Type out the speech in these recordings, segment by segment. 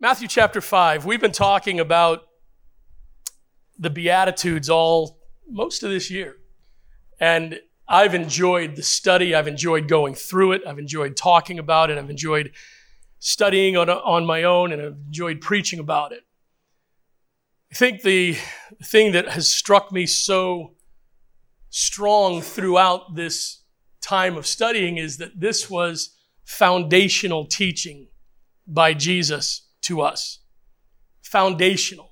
Matthew chapter 5, we've been talking about the Beatitudes all most of this year. And I've enjoyed the study. I've enjoyed going through it. I've enjoyed talking about it. I've enjoyed studying on, on my own and I've enjoyed preaching about it. I think the thing that has struck me so strong throughout this time of studying is that this was foundational teaching by Jesus to us. Foundational.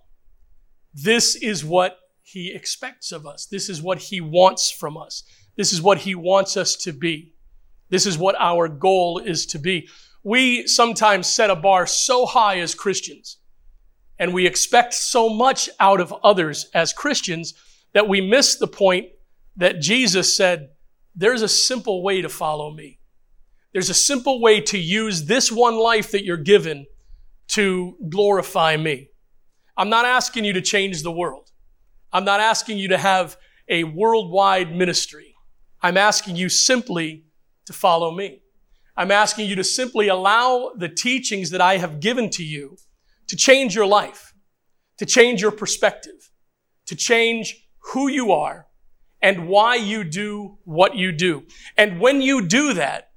This is what he expects of us. This is what he wants from us. This is what he wants us to be. This is what our goal is to be. We sometimes set a bar so high as Christians, and we expect so much out of others as Christians that we miss the point that Jesus said, There's a simple way to follow me. There's a simple way to use this one life that you're given to glorify me. I'm not asking you to change the world. I'm not asking you to have a worldwide ministry. I'm asking you simply to follow me. I'm asking you to simply allow the teachings that I have given to you to change your life, to change your perspective, to change who you are and why you do what you do. And when you do that,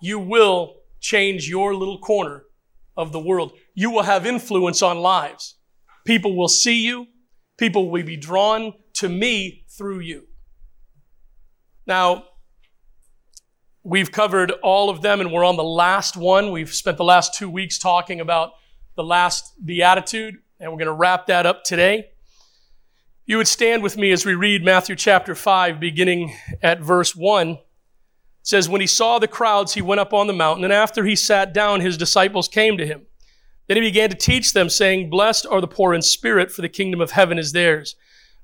you will change your little corner of the world. You will have influence on lives. People will see you. People will be drawn to me through you. Now, we've covered all of them and we're on the last one. We've spent the last two weeks talking about the last beatitude and we're going to wrap that up today. You would stand with me as we read Matthew chapter 5, beginning at verse 1 says, When he saw the crowds, he went up on the mountain, and after he sat down, his disciples came to him. Then he began to teach them, saying, Blessed are the poor in spirit, for the kingdom of heaven is theirs.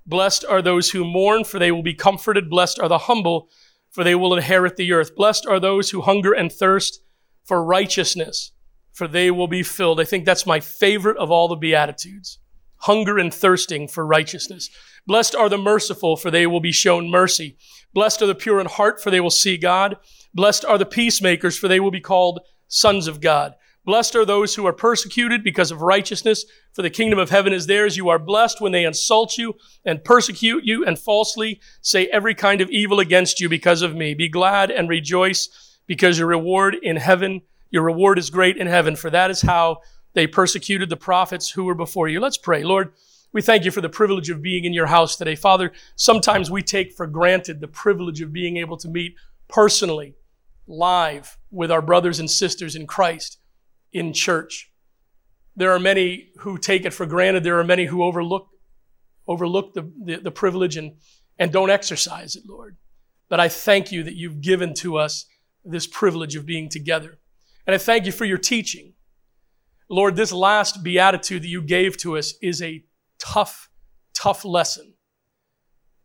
Blessed are those who mourn, for they will be comforted. Blessed are the humble, for they will inherit the earth. Blessed are those who hunger and thirst for righteousness, for they will be filled. I think that's my favorite of all the Beatitudes. Hunger and thirsting for righteousness. Blessed are the merciful, for they will be shown mercy. Blessed are the pure in heart, for they will see God. Blessed are the peacemakers, for they will be called sons of God. Blessed are those who are persecuted because of righteousness, for the kingdom of heaven is theirs. You are blessed when they insult you and persecute you and falsely say every kind of evil against you because of me. Be glad and rejoice because your reward in heaven, your reward is great in heaven, for that is how they persecuted the prophets who were before you. Let's pray. Lord, we thank you for the privilege of being in your house today. Father, sometimes we take for granted the privilege of being able to meet personally, live with our brothers and sisters in Christ in church. There are many who take it for granted. There are many who overlook, overlook the, the, the privilege and, and don't exercise it, Lord. But I thank you that you've given to us this privilege of being together. And I thank you for your teaching. Lord, this last beatitude that you gave to us is a tough, tough lesson.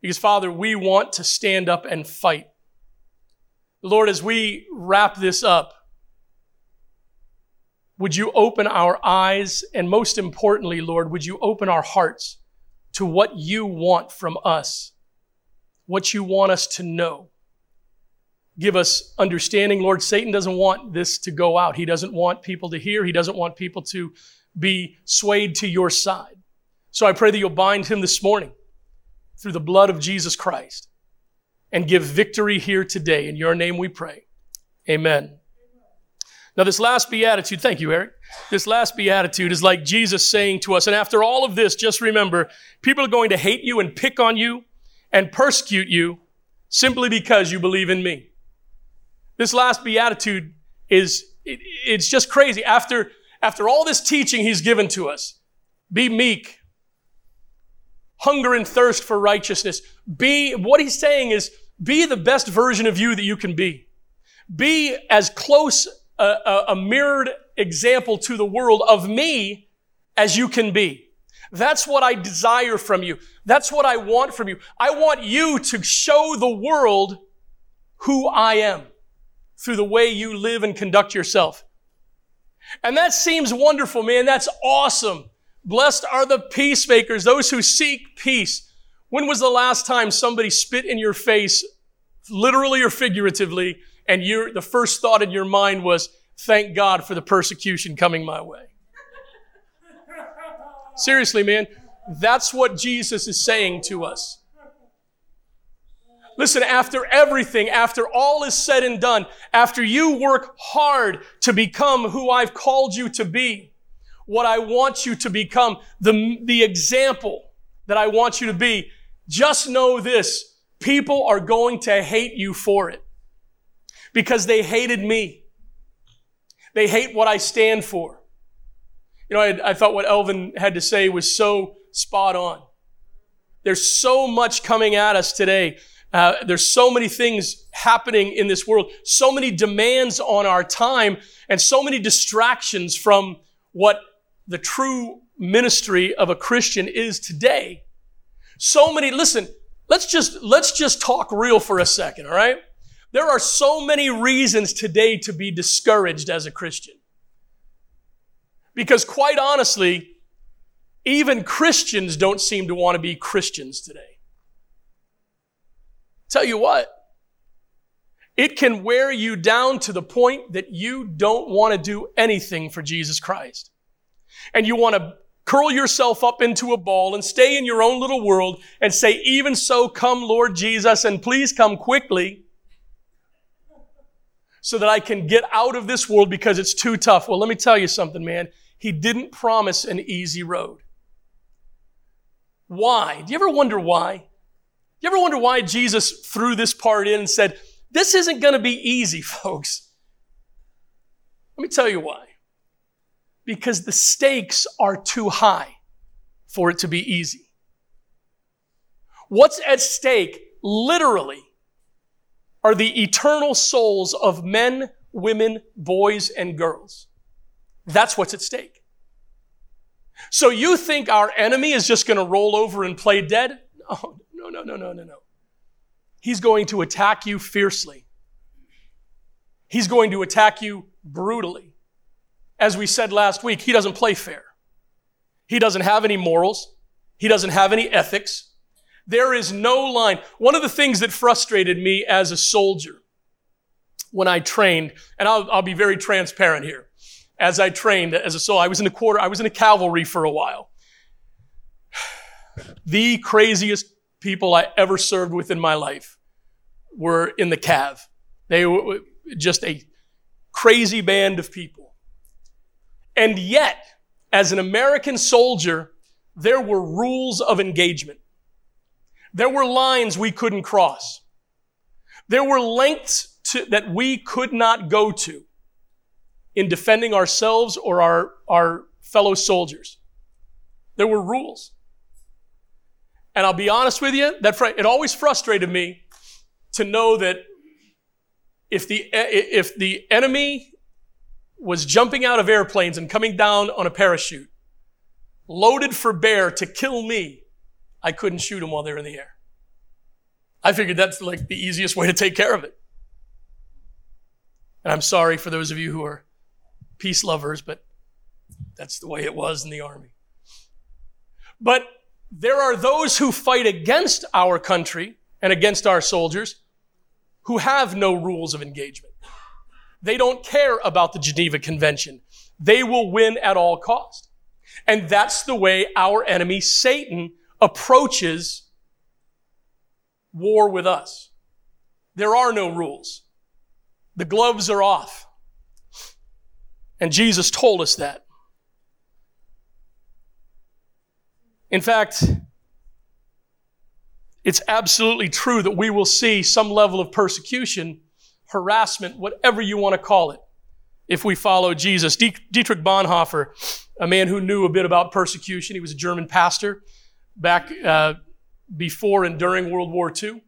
Because, Father, we want to stand up and fight. Lord, as we wrap this up, would you open our eyes? And most importantly, Lord, would you open our hearts to what you want from us, what you want us to know? Give us understanding, Lord. Satan doesn't want this to go out. He doesn't want people to hear. He doesn't want people to be swayed to your side. So I pray that you'll bind him this morning through the blood of Jesus Christ and give victory here today. In your name we pray. Amen. Now, this last beatitude, thank you, Eric. This last beatitude is like Jesus saying to us, and after all of this, just remember people are going to hate you and pick on you and persecute you simply because you believe in me. This last beatitude is, it, it's just crazy. After, after all this teaching he's given to us, be meek, hunger and thirst for righteousness. Be, what he's saying is, be the best version of you that you can be. Be as close a, a, a mirrored example to the world of me as you can be. That's what I desire from you. That's what I want from you. I want you to show the world who I am through the way you live and conduct yourself. And that seems wonderful, man. That's awesome. Blessed are the peacemakers, those who seek peace. When was the last time somebody spit in your face, literally or figuratively, and your, the first thought in your mind was, thank God for the persecution coming my way. Seriously, man, that's what Jesus is saying to us. Listen, after everything, after all is said and done, after you work hard to become who I've called you to be, what I want you to become, the, the example that I want you to be, just know this. People are going to hate you for it because they hated me. They hate what I stand for. You know, I, I thought what Elvin had to say was so spot on. There's so much coming at us today. Uh, there's so many things happening in this world, so many demands on our time, and so many distractions from what the true ministry of a Christian is today. So many, listen, let's just, let's just talk real for a second, all right? There are so many reasons today to be discouraged as a Christian. Because quite honestly, even Christians don't seem to want to be Christians today. Tell you what, it can wear you down to the point that you don't want to do anything for Jesus Christ. And you want to curl yourself up into a ball and stay in your own little world and say, even so, come Lord Jesus, and please come quickly so that I can get out of this world because it's too tough. Well, let me tell you something, man. He didn't promise an easy road. Why? Do you ever wonder why? Do you ever wonder why Jesus threw this part in and said, this isn't going to be easy, folks? Let me tell you why. Because the stakes are too high for it to be easy. What's at stake, literally, are the eternal souls of men, women, boys, and girls. That's what's at stake. So you think our enemy is just going to roll over and play dead? No, no, no, no, no, no. He's going to attack you fiercely. He's going to attack you brutally. As we said last week, he doesn't play fair. He doesn't have any morals. He doesn't have any ethics. There is no line. One of the things that frustrated me as a soldier when I trained, and I'll, I'll be very transparent here. As I trained as a soldier, I was in the quarter, I was in the cavalry for a while. The craziest people I ever served with in my life were in the Cav. They were just a crazy band of people. And yet, as an American soldier, there were rules of engagement. There were lines we couldn't cross. There were lengths to, that we could not go to in defending ourselves or our, our fellow soldiers. There were rules. And I'll be honest with you, that it always frustrated me to know that if the, if the enemy was jumping out of airplanes and coming down on a parachute, loaded for bear to kill me, I couldn't shoot them while they're in the air. I figured that's like the easiest way to take care of it. And I'm sorry for those of you who are peace lovers, but that's the way it was in the army. But there are those who fight against our country and against our soldiers who have no rules of engagement. They don't care about the Geneva Convention. They will win at all cost. And that's the way our enemy, Satan, approaches war with us. There are no rules. The gloves are off. And Jesus told us that. In fact, it's absolutely true that we will see some level of persecution, harassment, whatever you want to call it, if we follow Jesus. Dietrich Bonhoeffer, a man who knew a bit about persecution, he was a German pastor back uh, before and during World War II.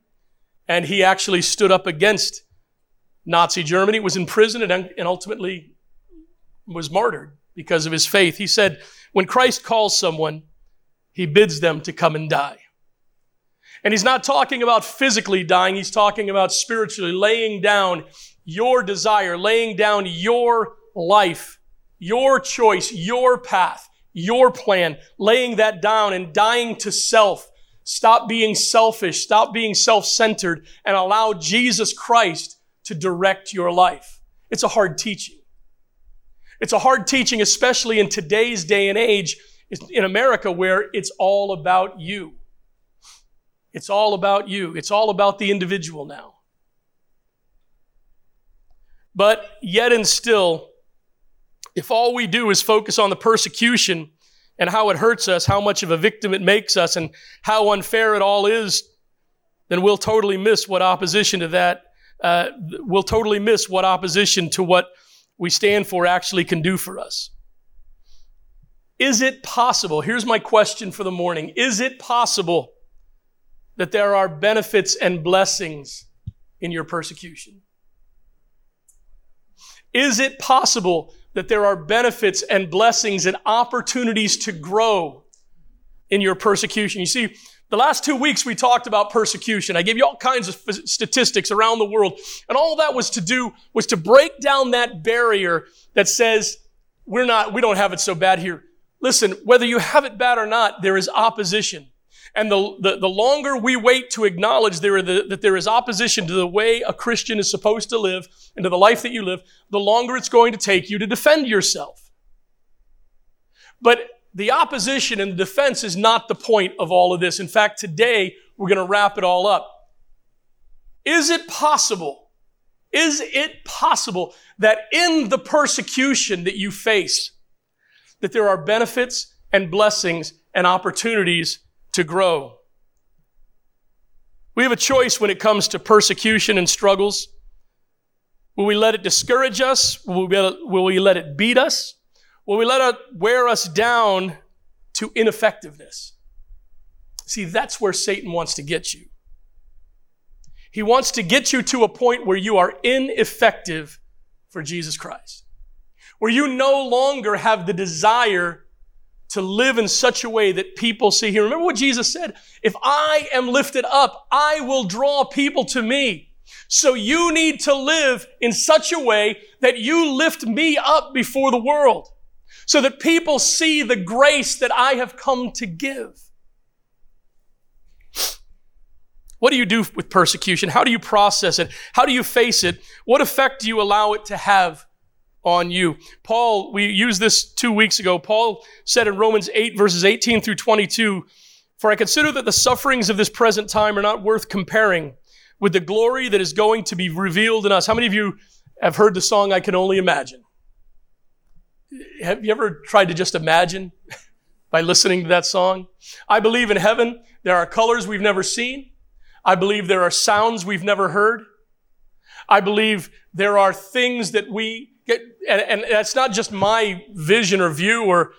And he actually stood up against Nazi Germany, was in prison, and, and ultimately was martyred because of his faith. He said, When Christ calls someone, he bids them to come and die. And he's not talking about physically dying, he's talking about spiritually laying down your desire, laying down your life, your choice, your path, your plan, laying that down and dying to self. Stop being selfish, stop being self centered, and allow Jesus Christ to direct your life. It's a hard teaching. It's a hard teaching, especially in today's day and age in America where it's all about you. It's all about you. It's all about the individual now. But yet and still, if all we do is focus on the persecution and how it hurts us, how much of a victim it makes us, and how unfair it all is, then we'll totally miss what opposition to that, uh, we'll totally miss what opposition to what we stand for actually can do for us. Is it possible? Here's my question for the morning. Is it possible that there are benefits and blessings in your persecution? Is it possible that there are benefits and blessings and opportunities to grow in your persecution? You see, the last two weeks we talked about persecution. I gave you all kinds of statistics around the world. And all that was to do was to break down that barrier that says, we're not, we don't have it so bad here. Listen, whether you have it bad or not, there is opposition. And the, the, the longer we wait to acknowledge there the, that there is opposition to the way a Christian is supposed to live and to the life that you live, the longer it's going to take you to defend yourself. But the opposition and the defense is not the point of all of this. In fact, today we're going to wrap it all up. Is it possible? Is it possible that in the persecution that you face, that there are benefits and blessings and opportunities to grow. We have a choice when it comes to persecution and struggles. Will we let it discourage us? Will we, let it beat us? Will we let it wear us down to ineffectiveness? See, that's where Satan wants to get you. He wants to get you to a point where you are ineffective for Jesus Christ where you no longer have the desire to live in such a way that people see him. Remember what Jesus said? If I am lifted up, I will draw people to me. So you need to live in such a way that you lift me up before the world so that people see the grace that I have come to give. What do you do with persecution? How do you process it? How do you face it? What effect do you allow it to have on you. Paul, we used this two weeks ago. Paul said in Romans 8, verses 18 through 22, For I consider that the sufferings of this present time are not worth comparing with the glory that is going to be revealed in us. How many of you have heard the song I Can Only Imagine? Have you ever tried to just imagine by listening to that song? I believe in heaven there are colors we've never seen. I believe there are sounds we've never heard. I believe there are things that we and, and that's not just my vision or view, or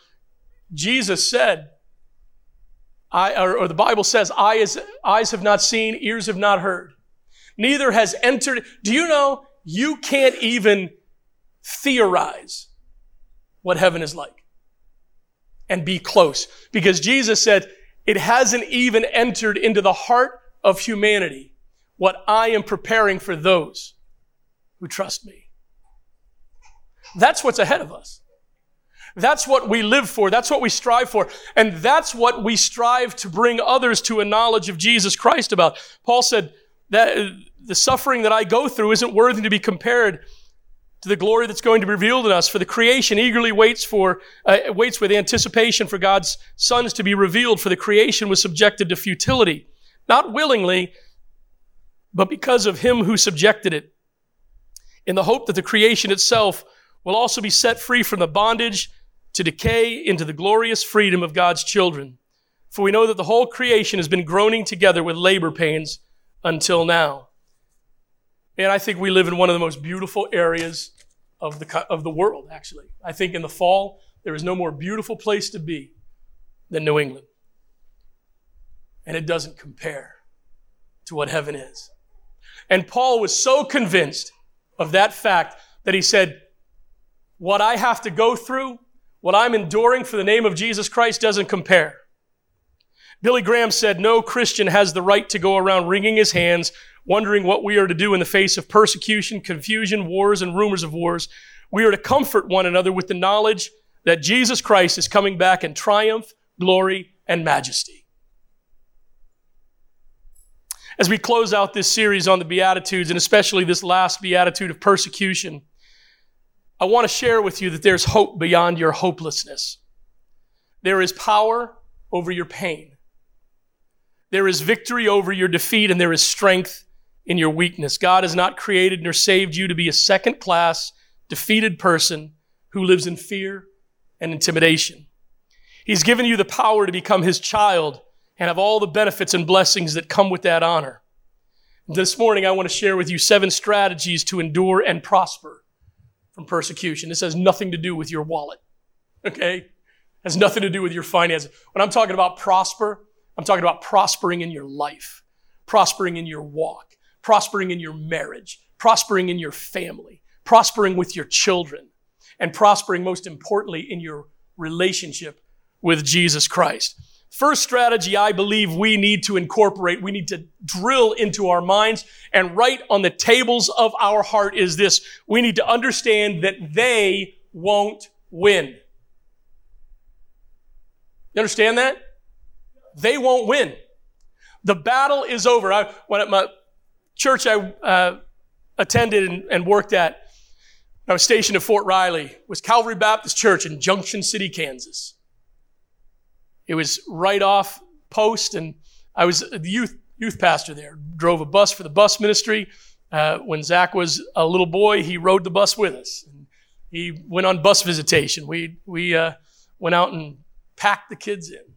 Jesus said, I, or, or the Bible says, eyes, eyes have not seen, ears have not heard. Neither has entered. Do you know you can't even theorize what heaven is like and be close? Because Jesus said, it hasn't even entered into the heart of humanity what I am preparing for those who trust me. That's what's ahead of us. That's what we live for. That's what we strive for. And that's what we strive to bring others to a knowledge of Jesus Christ about. Paul said that the suffering that I go through isn't worthy to be compared to the glory that's going to be revealed in us. For the creation eagerly waits for, uh, waits with anticipation for God's sons to be revealed. For the creation was subjected to futility, not willingly, but because of him who subjected it, in the hope that the creation itself will also be set free from the bondage to decay into the glorious freedom of God's children. For we know that the whole creation has been groaning together with labor pains until now. And I think we live in one of the most beautiful areas of the, of the world, actually. I think in the fall, there is no more beautiful place to be than New England. And it doesn't compare to what heaven is. And Paul was so convinced of that fact that he said, what I have to go through, what I'm enduring for the name of Jesus Christ doesn't compare. Billy Graham said, No Christian has the right to go around wringing his hands, wondering what we are to do in the face of persecution, confusion, wars, and rumors of wars. We are to comfort one another with the knowledge that Jesus Christ is coming back in triumph, glory, and majesty. As we close out this series on the Beatitudes, and especially this last Beatitude of persecution, I want to share with you that there's hope beyond your hopelessness. There is power over your pain. There is victory over your defeat, and there is strength in your weakness. God has not created nor saved you to be a second class, defeated person who lives in fear and intimidation. He's given you the power to become His child and have all the benefits and blessings that come with that honor. This morning, I want to share with you seven strategies to endure and prosper from persecution. This has nothing to do with your wallet, okay? It has nothing to do with your finances. When I'm talking about prosper, I'm talking about prospering in your life, prospering in your walk, prospering in your marriage, prospering in your family, prospering with your children, and prospering, most importantly, in your relationship with Jesus Christ. First strategy I believe we need to incorporate, we need to drill into our minds and write on the tables of our heart is this. We need to understand that they won't win. You understand that? They won't win. The battle is over. I, when at my church I uh, attended and, and worked at, I was stationed at Fort Riley, was Calvary Baptist Church in Junction City, Kansas. It was right off post, and I was the youth youth pastor there. Drove a bus for the bus ministry. Uh, when Zach was a little boy, he rode the bus with us. And he went on bus visitation. We we uh, went out and packed the kids in.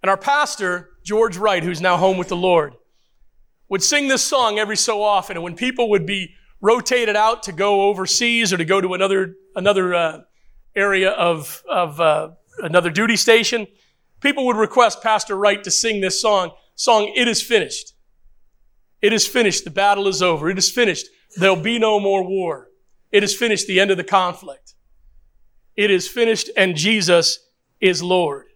And our pastor, George Wright, who's now home with the Lord, would sing this song every so often. And when people would be rotated out to go overseas or to go to another another uh, area of of uh, another duty station, people would request Pastor Wright to sing this song, song, It is finished. It is finished. The battle is over. It is finished. There'll be no more war. It is finished. The end of the conflict. It is finished and Jesus is Lord.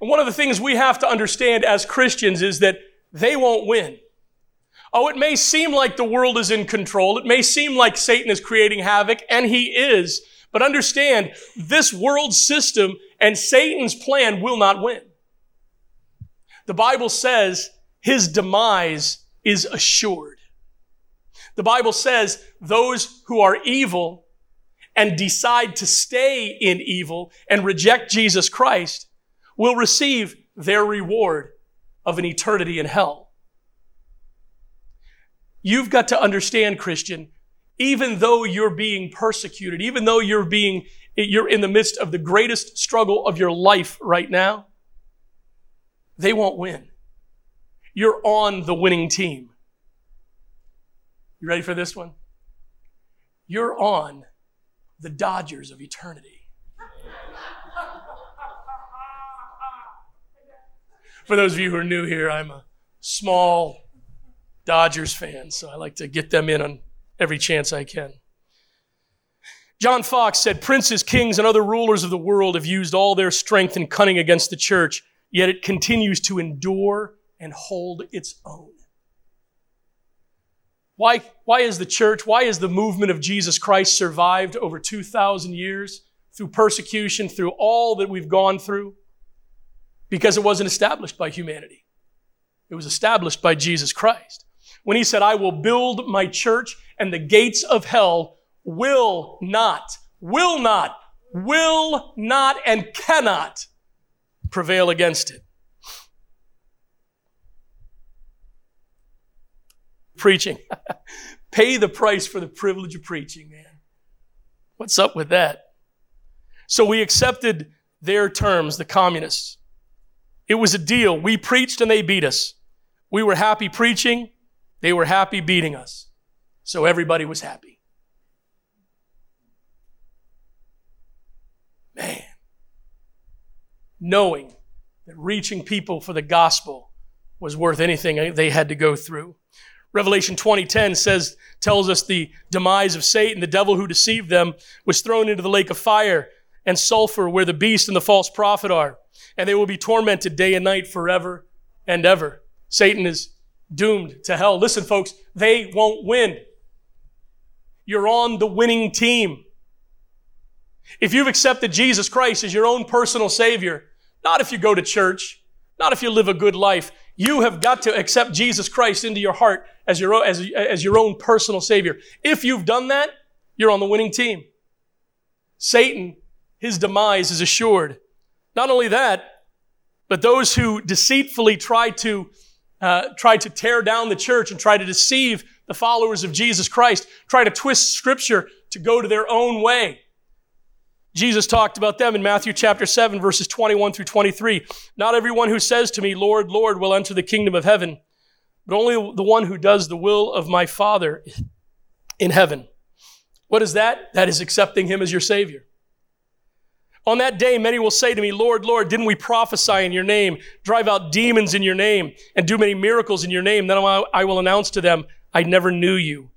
And one of the things we have to understand as Christians is that they won't win. Oh, it may seem like the world is in control. It may seem like Satan is creating havoc, and he is. But understand, this world system and Satan's plan will not win. The Bible says his demise is assured. The Bible says those who are evil and decide to stay in evil and reject Jesus Christ will receive their reward of an eternity in hell. You've got to understand, Christian, even though you're being persecuted, even though you're being, you're in the midst of the greatest struggle of your life right now, they won't win. You're on the winning team. You ready for this one? You're on the Dodgers of eternity. for those of you who are new here, I'm a small Dodgers fan, so I like to get them in on every chance I can. John Foxe said, Princes, kings, and other rulers of the world have used all their strength and cunning against the church, yet it continues to endure and hold its own. Why, why is the church, why is the movement of Jesus Christ survived over 2,000 years through persecution, through all that we've gone through? Because it wasn't established by humanity. It was established by Jesus Christ. When he said, I will build my church and the gates of hell will not, will not, will not, and cannot prevail against it. Preaching. Pay the price for the privilege of preaching, man. What's up with that? So we accepted their terms, the communists. It was a deal. We preached and they beat us. We were happy preaching. They were happy beating us. So everybody was happy. Man. Knowing that reaching people for the gospel was worth anything they had to go through. Revelation 20:10 says tells us the demise of Satan, the devil who deceived them, was thrown into the lake of fire and sulfur where the beast and the false prophet are, and they will be tormented day and night forever and ever. Satan is doomed to hell. Listen folks, they won't win you're on the winning team. If you've accepted Jesus Christ as your own personal Savior, not if you go to church, not if you live a good life, you have got to accept Jesus Christ into your heart as your, as, as your own personal Savior. If you've done that, you're on the winning team. Satan, his demise is assured. Not only that, but those who deceitfully try to uh, try to tear down the church and try to deceive the followers of Jesus Christ, try to twist scripture to go to their own way. Jesus talked about them in Matthew chapter 7, verses 21 through 23. Not everyone who says to me, Lord, Lord, will enter the kingdom of heaven, but only the one who does the will of my Father in heaven. What is that? That is accepting him as your Savior. On that day, many will say to me, Lord, Lord, didn't we prophesy in your name, drive out demons in your name, and do many miracles in your name? Then I will announce to them, I never knew you.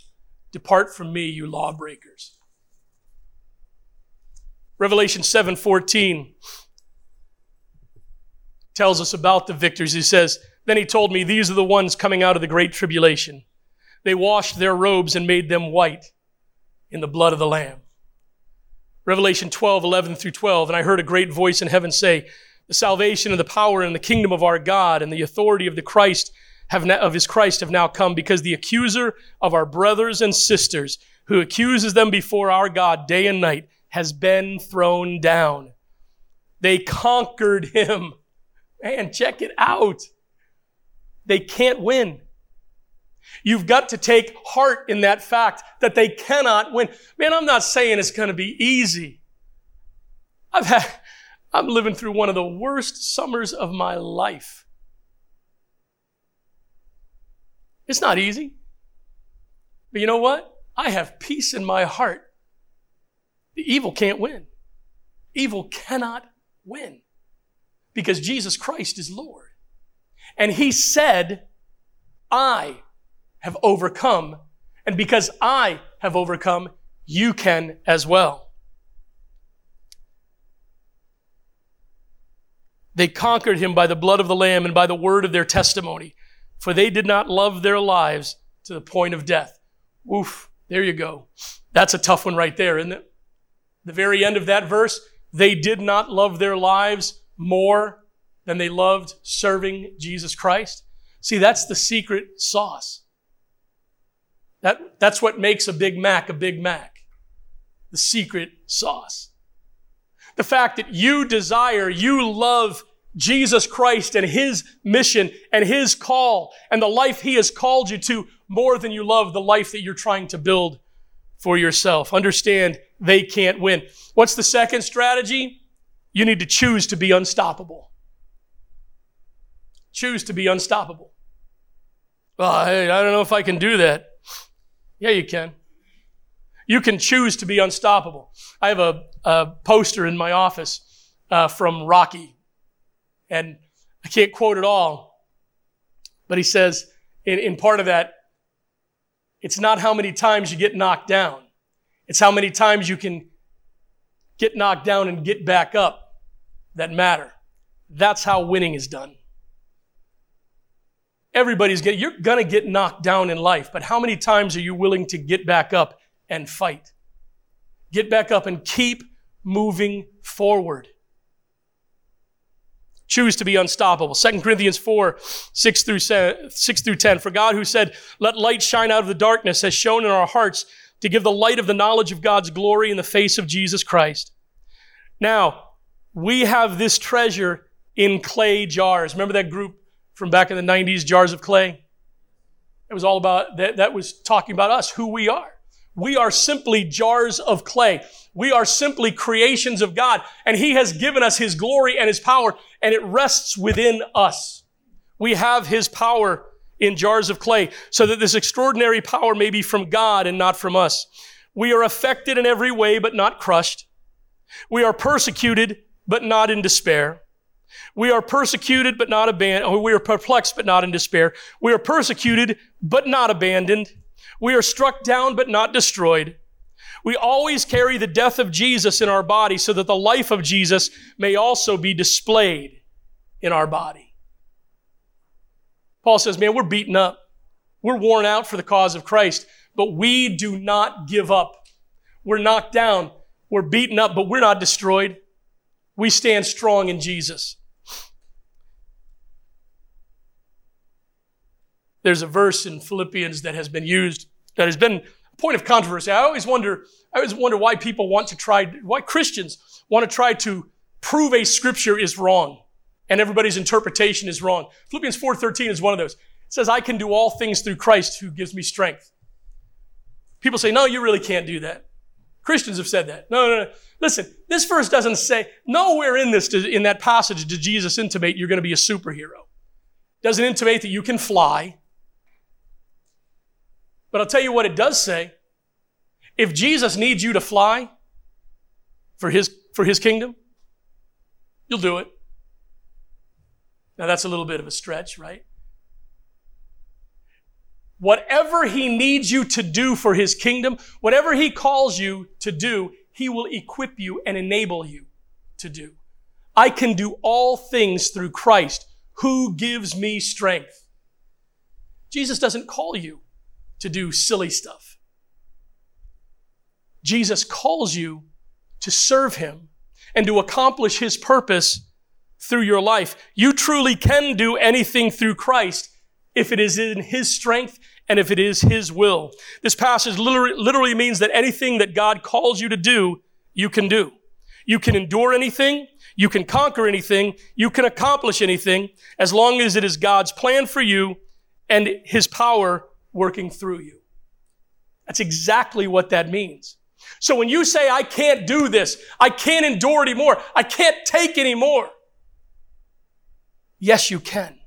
Depart from me, you lawbreakers. Revelation 7:14 tells us about the victors. He says, Then he told me, These are the ones coming out of the great tribulation. They washed their robes and made them white in the blood of the Lamb. Revelation 12, 11 through 12. And I heard a great voice in heaven say, The salvation and the power and the kingdom of our God and the authority of the Christ have of his Christ have now come because the accuser of our brothers and sisters who accuses them before our God day and night has been thrown down. They conquered him. Man, check it out. They can't win. You've got to take heart in that fact that they cannot win. Man, I'm not saying it's going to be easy. I've had, I'm living through one of the worst summers of my life. It's not easy. But you know what? I have peace in my heart. The evil can't win. Evil cannot win because Jesus Christ is Lord. And He said, I have overcome. And because I have overcome, you can as well. They conquered him by the blood of the Lamb and by the word of their testimony, for they did not love their lives to the point of death. Oof, there you go. That's a tough one right there, isn't it? The very end of that verse, they did not love their lives more than they loved serving Jesus Christ. See, that's the secret sauce. That, that's what makes a Big Mac a Big Mac. The secret sauce. The fact that you desire, you love Jesus Christ and His mission and His call and the life He has called you to more than you love the life that you're trying to build for yourself. Understand they can't win. What's the second strategy? You need to choose to be unstoppable. Choose to be unstoppable. Well, I, I don't know if I can do that. Yeah, you can. You can choose to be unstoppable. I have a, a poster in my office uh, from Rocky, and I can't quote it all, but he says in, in part of that, it's not how many times you get knocked down, it's how many times you can get knocked down and get back up that matter. That's how winning is done. Everybody's getting, you're gonna get knocked down in life, but how many times are you willing to get back up and fight? Get back up and keep moving forward. Choose to be unstoppable. 2 Corinthians 4, 6 through, 6 through 10. For God who said, Let light shine out of the darkness, has shown in our hearts to give the light of the knowledge of God's glory in the face of Jesus Christ. Now, we have this treasure in clay jars. Remember that group from back in the 90s, Jars of Clay. It was all about, that, that was talking about us, who we are. We are simply jars of clay. We are simply creations of God, and He has given us His glory and His power, and it rests within us. We have His power in jars of clay, so that this extraordinary power may be from God and not from us. We are affected in every way, but not crushed. We are persecuted, but not in despair. We are persecuted but not abandoned. Oh, we are perplexed but not in despair. We are persecuted but not abandoned. We are struck down but not destroyed. We always carry the death of Jesus in our body so that the life of Jesus may also be displayed in our body. Paul says, man, we're beaten up. We're worn out for the cause of Christ, but we do not give up. We're knocked down. We're beaten up, but we're not destroyed. We stand strong in Jesus. There's a verse in Philippians that has been used, that has been a point of controversy. I always wonder, I always wonder why people want to try, why Christians want to try to prove a scripture is wrong and everybody's interpretation is wrong. Philippians 4:13 is one of those. It says, I can do all things through Christ who gives me strength. People say, no, you really can't do that. Christians have said that. No, no, no. Listen, this verse doesn't say, nowhere in this, in that passage did Jesus intimate you're going to be a superhero. Doesn't intimate that you can fly. But I'll tell you what it does say. If Jesus needs you to fly for his, for his kingdom, you'll do it. Now that's a little bit of a stretch, right? Whatever he needs you to do for his kingdom, whatever he calls you to do, he will equip you and enable you to do. I can do all things through Christ who gives me strength. Jesus doesn't call you to do silly stuff. Jesus calls you to serve him and to accomplish his purpose through your life. You truly can do anything through Christ if it is in his strength and if it is his will. This passage literally, means that anything that God calls you to do, you can do. You can endure anything. You can conquer anything. You can accomplish anything as long as it is God's plan for you and his power working through you. That's exactly what that means. So when you say, I can't do this, I can't endure anymore, I can't take anymore, yes, you can.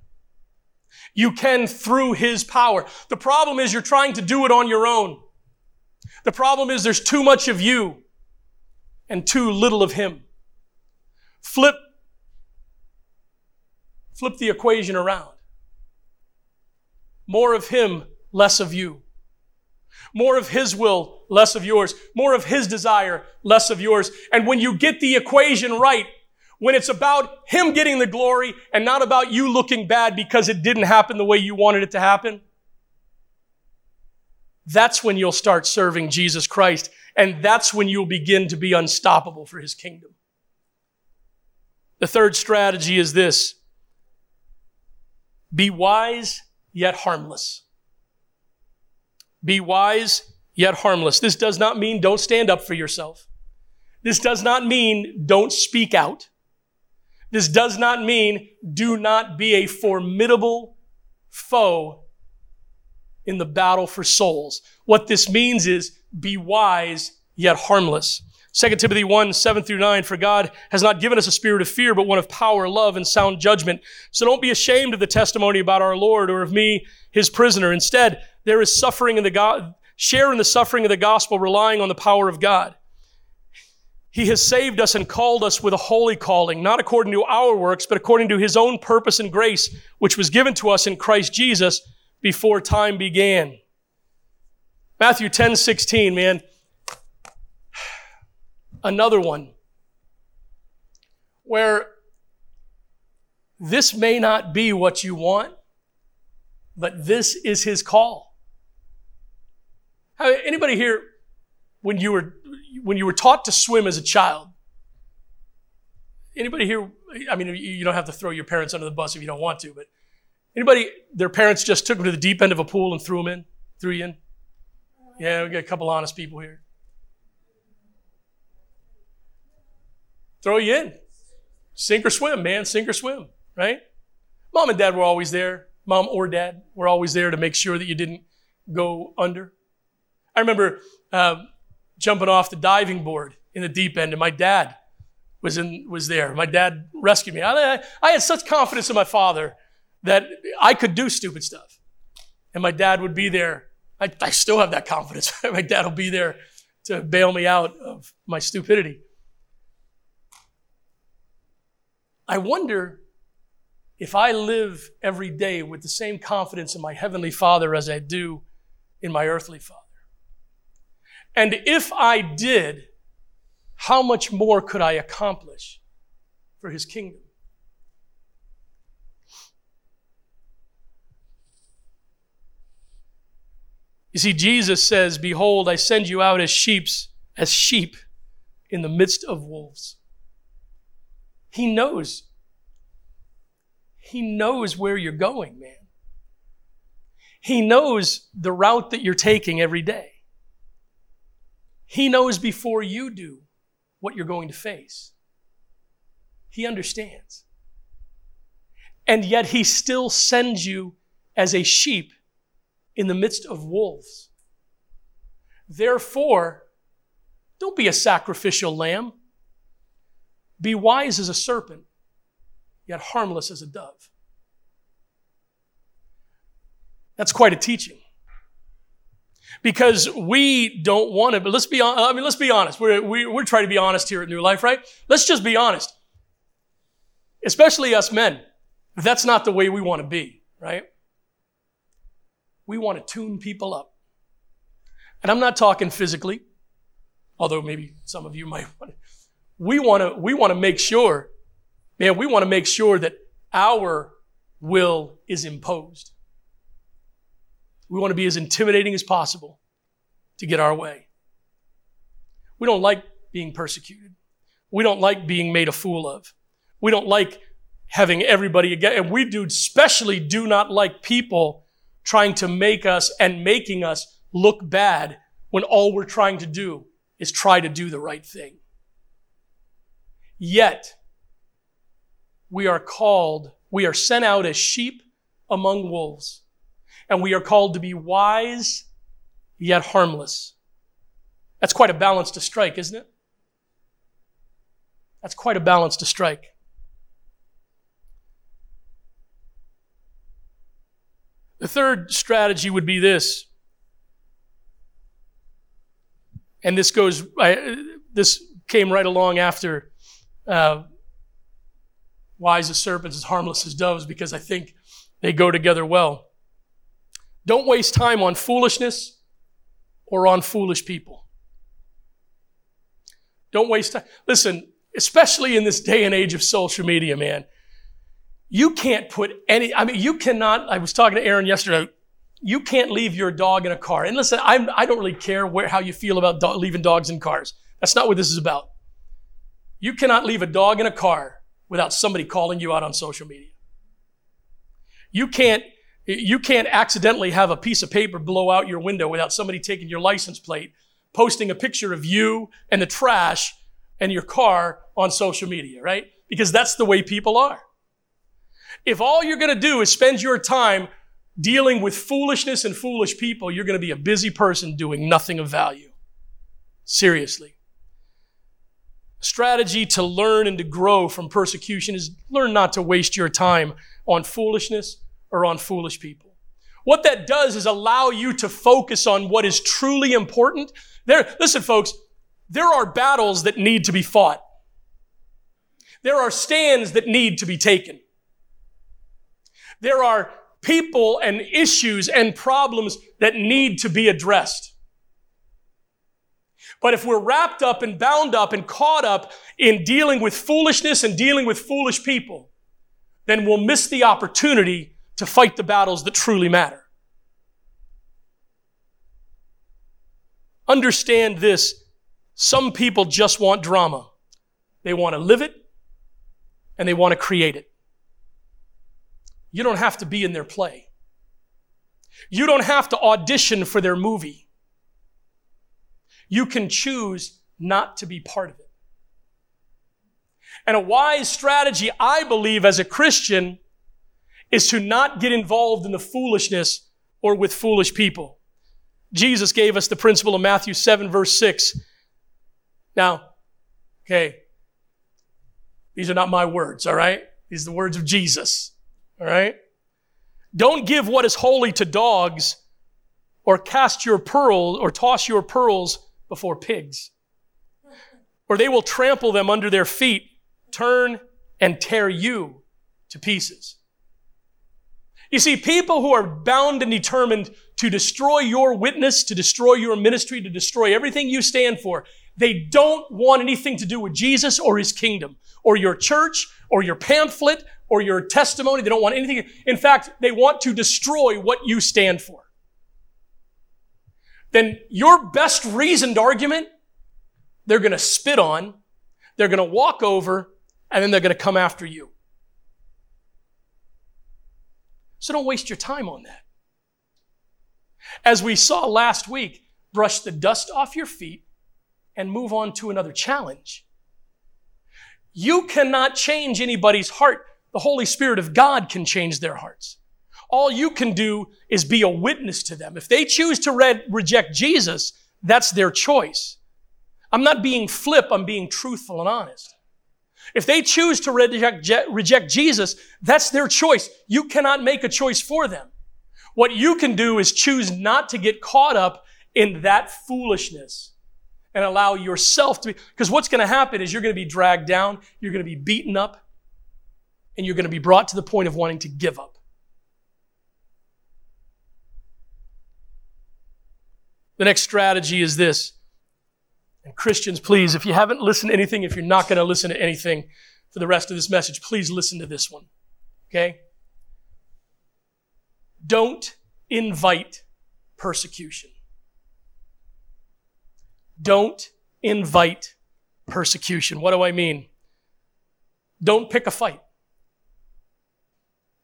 You can through His power. The problem is you're trying to do it on your own. The problem is there's too much of you and too little of Him. Flip, flip the equation around. More of Him, less of you. More of His will, less of yours. More of His desire, less of yours. And when you get the equation right, when it's about Him getting the glory and not about you looking bad because it didn't happen the way you wanted it to happen, that's when you'll start serving Jesus Christ. And that's when you'll begin to be unstoppable for His kingdom. The third strategy is this be wise yet harmless. Be wise yet harmless. This does not mean don't stand up for yourself. This does not mean don't speak out. This does not mean do not be a formidable foe in the battle for souls. What this means is be wise yet harmless. 2 Timothy 1, 7 through 9, for God has not given us a spirit of fear, but one of power, love, and sound judgment. So don't be ashamed of the testimony about our Lord or of me, his prisoner. Instead, there is suffering in the God, share in the suffering of the gospel, relying on the power of God. He has saved us and called us with a holy calling, not according to our works, but according to his own purpose and grace, which was given to us in Christ Jesus before time began. Matthew 10, 16, man. Another one where this may not be what you want, but this is his call. Anybody here, when you were when you were taught to swim as a child, anybody here, I mean, you don't have to throw your parents under the bus if you don't want to, but anybody, their parents just took them to the deep end of a pool and threw them in, threw you in? Yeah, we got a couple honest people here. Throw you in. Sink or swim, man. Sink or swim, right? Mom and dad were always there. Mom or dad were always there to make sure that you didn't go under. I remember uh, jumping off the diving board in the deep end, and my dad was in was there. My dad rescued me. I, I had such confidence in my father that I could do stupid stuff, and my dad would be there. I, I still have that confidence. my dad will be there to bail me out of my stupidity. I wonder if I live every day with the same confidence in my heavenly Father as I do in my earthly Father. And if I did, how much more could I accomplish for his kingdom? You see, Jesus says, Behold, I send you out as sheeps, as sheep in the midst of wolves. He knows. He knows where you're going, man. He knows the route that you're taking every day. He knows before you do what you're going to face. He understands. And yet he still sends you as a sheep in the midst of wolves. Therefore, don't be a sacrificial lamb. Be wise as a serpent, yet harmless as a dove. That's quite a teaching. Because we don't want to, but let's be, I mean, let's be honest. We're, we, we're trying to be honest here at New Life, right? Let's just be honest. Especially us men. That's not the way we want to be, right? We want to tune people up. And I'm not talking physically, although maybe some of you might want to. We want to, we want to make sure, man, we want to make sure that our will is imposed. We want to be as intimidating as possible to get our way. We don't like being persecuted. We don't like being made a fool of. We don't like having everybody again. And we do especially do not like people trying to make us and making us look bad when all we're trying to do is try to do the right thing. Yet, we are called, we are sent out as sheep among wolves and we are called to be wise yet harmless. That's quite a balance to strike, isn't it? That's quite a balance to strike. The third strategy would be this. And this goes, I, this came right along after uh, wise as serpents, as harmless as doves, because I think they go together well. Don't waste time on foolishness or on foolish people. Don't waste time. Listen, especially in this day and age of social media, man, you can't put any, I mean, you cannot, I was talking to Erin yesterday, you can't leave your dog in a car. And listen, I'm, I do not really care where, how you feel about do- leaving dogs in cars. That's not what this is about. You cannot leave a dog in a car without somebody calling you out on social media. You can't you can't accidentally have a piece of paper blow out your window without somebody taking your license plate, posting a picture of you and the trash and your car on social media, right? Because that's the way people are. If all you're going to do is spend your time dealing with foolishness and foolish people, you're going to be a busy person doing nothing of value. Seriously. Strategy to learn and to grow from persecution is learn not to waste your time on foolishness or on foolish people. What that does is allow you to focus on what is truly important. There, listen, folks, there are battles that need to be fought. There are stands that need to be taken. There are people and issues and problems that need to be addressed. But if we're wrapped up and bound up and caught up in dealing with foolishness and dealing with foolish people, then we'll miss the opportunity to fight the battles that truly matter. Understand this. Some people just want drama. They want to live it and they want to create it. You don't have to be in their play. You don't have to audition for their movie. You can choose not to be part of it. And a wise strategy, I believe, as a Christian, is to not get involved in the foolishness or with foolish people. Jesus gave us the principle of Matthew 7, verse 6. Now, okay, these are not my words, all right? These are the words of Jesus, all right? Don't give what is holy to dogs or cast your pearls or toss your pearls before pigs, or they will trample them under their feet, turn and tear you to pieces. You see, people who are bound and determined to destroy your witness, to destroy your ministry, to destroy everything you stand for, they don't want anything to do with Jesus or his kingdom or your church or your pamphlet or your testimony. They don't want anything. In fact, they want to destroy what you stand for. Then your best reasoned argument, they're going to spit on, they're going to walk over, and then they're going to come after you. So don't waste your time on that. As we saw last week, brush the dust off your feet and move on to another challenge. You cannot change anybody's heart. The Holy Spirit of God can change their hearts. All you can do is be a witness to them. If they choose to re- reject Jesus, that's their choice. I'm not being flip, I'm being truthful and honest. If they choose to reject, reject Jesus, that's their choice. You cannot make a choice for them. What you can do is choose not to get caught up in that foolishness and allow yourself to be, because what's going to happen is you're going to be dragged down, you're going to be beaten up, and you're going to be brought to the point of wanting to give up. The next strategy is this. And Christians, please, if you haven't listened to anything, if you're not going to listen to anything for the rest of this message, please listen to this one. Okay? Don't invite persecution. Don't invite persecution. What do I mean? Don't pick a fight.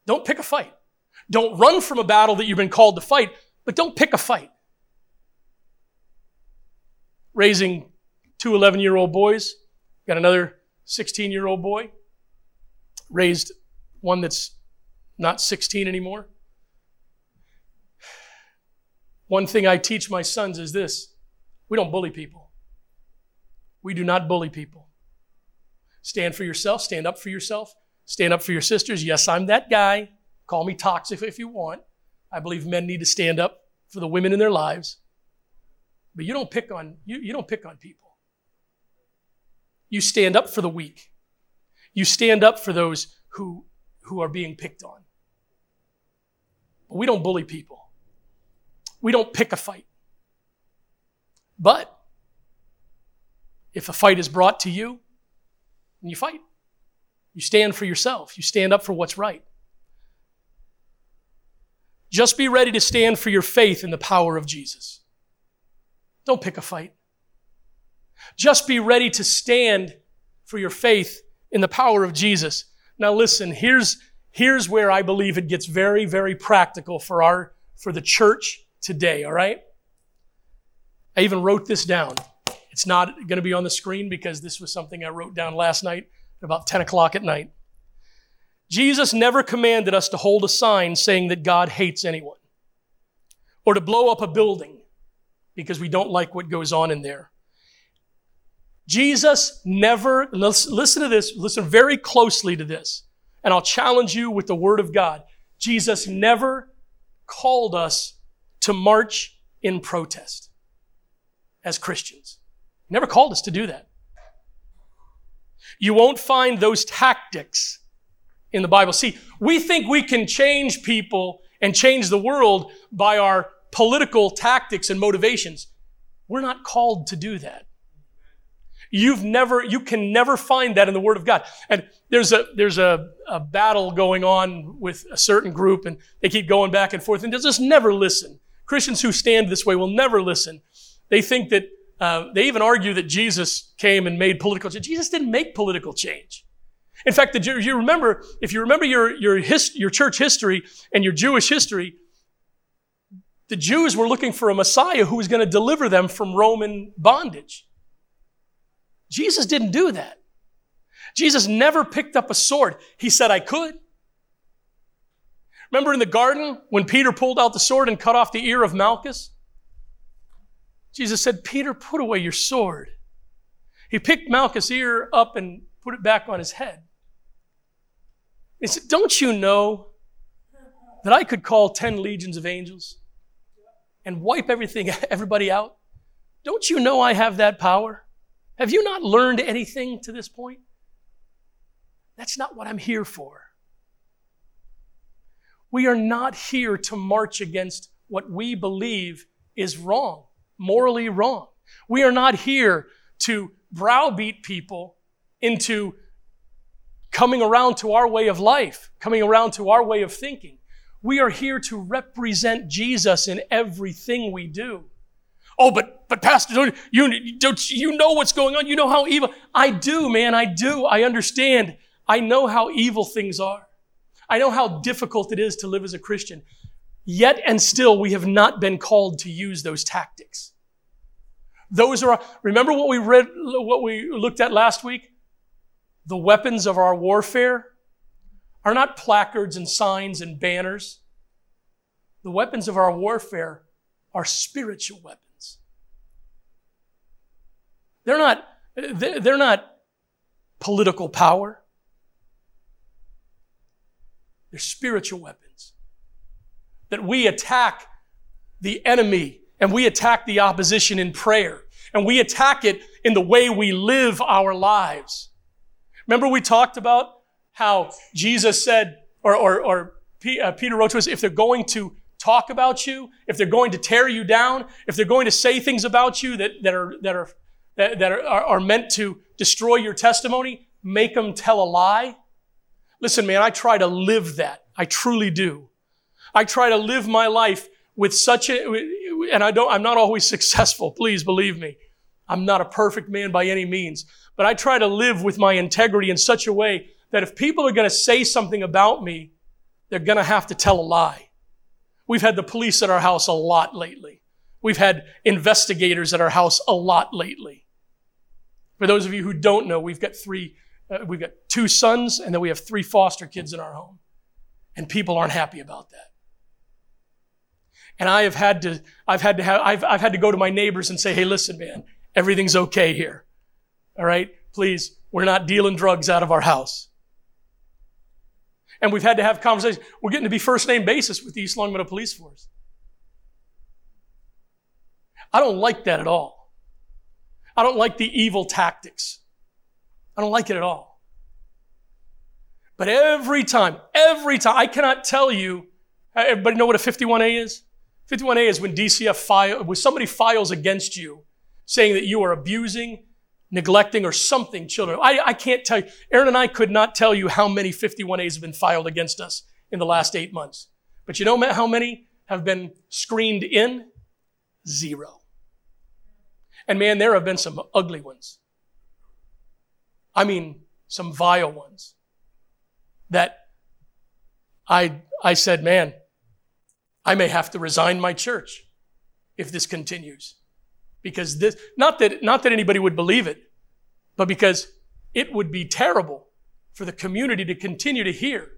Don't pick a fight. Don't run from a battle that you've been called to fight, but don't pick a fight. Raising two 11 year old boys, got another 16 year old boy, raised one that's not 16 anymore. One thing I teach my sons is this we don't bully people. We do not bully people. Stand for yourself, stand up for yourself, stand up for your sisters. Yes, I'm that guy. Call me toxic if you want. I believe men need to stand up for the women in their lives. But you don't pick on you, you don't pick on people. You stand up for the weak. You stand up for those who, who are being picked on. But we don't bully people. We don't pick a fight. But if a fight is brought to you, and you fight. You stand for yourself. You stand up for what's right. Just be ready to stand for your faith in the power of Jesus. Don't pick a fight. Just be ready to stand for your faith in the power of Jesus. Now listen, here's, here's where I believe it gets very, very practical for our, for the church today, all right? I even wrote this down. It's not going to be on the screen because this was something I wrote down last night at about 10 o'clock at night. Jesus never commanded us to hold a sign saying that God hates anyone or to blow up a building because we don't like what goes on in there. Jesus never, listen to this, listen very closely to this, and I'll challenge you with the Word of God. Jesus never called us to march in protest as Christians. He never called us to do that. You won't find those tactics in the Bible. See, we think we can change people and change the world by our political tactics and motivations. We're not called to do that. You've never, you can never find that in the Word of God. And there's a, there's a, a battle going on with a certain group and they keep going back and forth and they just never listen. Christians who stand this way will never listen. They think that, uh, they even argue that Jesus came and made political change. Jesus didn't make political change. In fact, the, you remember, if you remember your, your, his, your church history and your Jewish history, the Jews were looking for a Messiah who was going to deliver them from Roman bondage. Jesus didn't do that. Jesus never picked up a sword. He said, I could. Remember in the garden when Peter pulled out the sword and cut off the ear of Malchus? Jesus said, Peter, put away your sword. He picked Malchus' ear up and put it back on his head. He said, Don't you know that I could call 10 legions of angels and wipe everything, everybody out? Don't you know I have that power? Have you not learned anything to this point? That's not what I'm here for. We are not here to march against what we believe is wrong, morally wrong. We are not here to browbeat people into coming around to our way of life, coming around to our way of thinking. We are here to represent Jesus in everything we do. Oh, but but Pastor, don't you don't you know what's going on? You know how evil. I do, man. I do. I understand. I know how evil things are. I know how difficult it is to live as a Christian. Yet and still, we have not been called to use those tactics. Those are, remember what we read, what we looked at last week? The weapons of our warfare are not placards and signs and banners. The weapons of our warfare are spiritual weapons. They're not, they're not political power. They're spiritual weapons. That we attack the enemy and we attack the opposition in prayer and we attack it in the way we live our lives. Remember we talked about how Jesus said, or, or, or uh, Peter wrote to us, if they're going to talk about you, if they're going to tear you down, if they're going to say things about you that, that are, that are, that, that are, are meant to destroy your testimony, make them tell a lie. Listen, man, I try to live that. I truly do. I try to live my life with such a, and I don't, I'm not always successful. Please believe me. I'm not a perfect man by any means, but I try to live with my integrity in such a way that if people are going to say something about me, they're going to have to tell a lie. We've had the police at our house a lot lately. We've had investigators at our house a lot lately. For those of you who don't know, we've got three, uh, we've got two sons, and then we have three foster kids in our home. And people aren't happy about that. And I have had to, I've had to have, I've, I've had to go to my neighbors and say, hey, listen, man, everything's okay here. All right? Please, we're not dealing drugs out of our house. And we've had to have conversations. We're getting to be first name basis with the East Longmeadow Police Force. I don't like that at all. I don't like the evil tactics. I don't like it at all. But every time, every time, I cannot tell you, everybody know what a 51A is? 51A is when DCF file, when somebody files against you saying that you are abusing, neglecting, or something children. I, I can't tell you. Erin and I could not tell you how many 51As have been filed against us in the last eight months. But you know how many have been screened in? Zero. And man, there have been some ugly ones. I mean, some vile ones that I, I said, man, I may have to resign my church if this continues. Because this, not that, not that anybody would believe it, but because it would be terrible for the community to continue to hear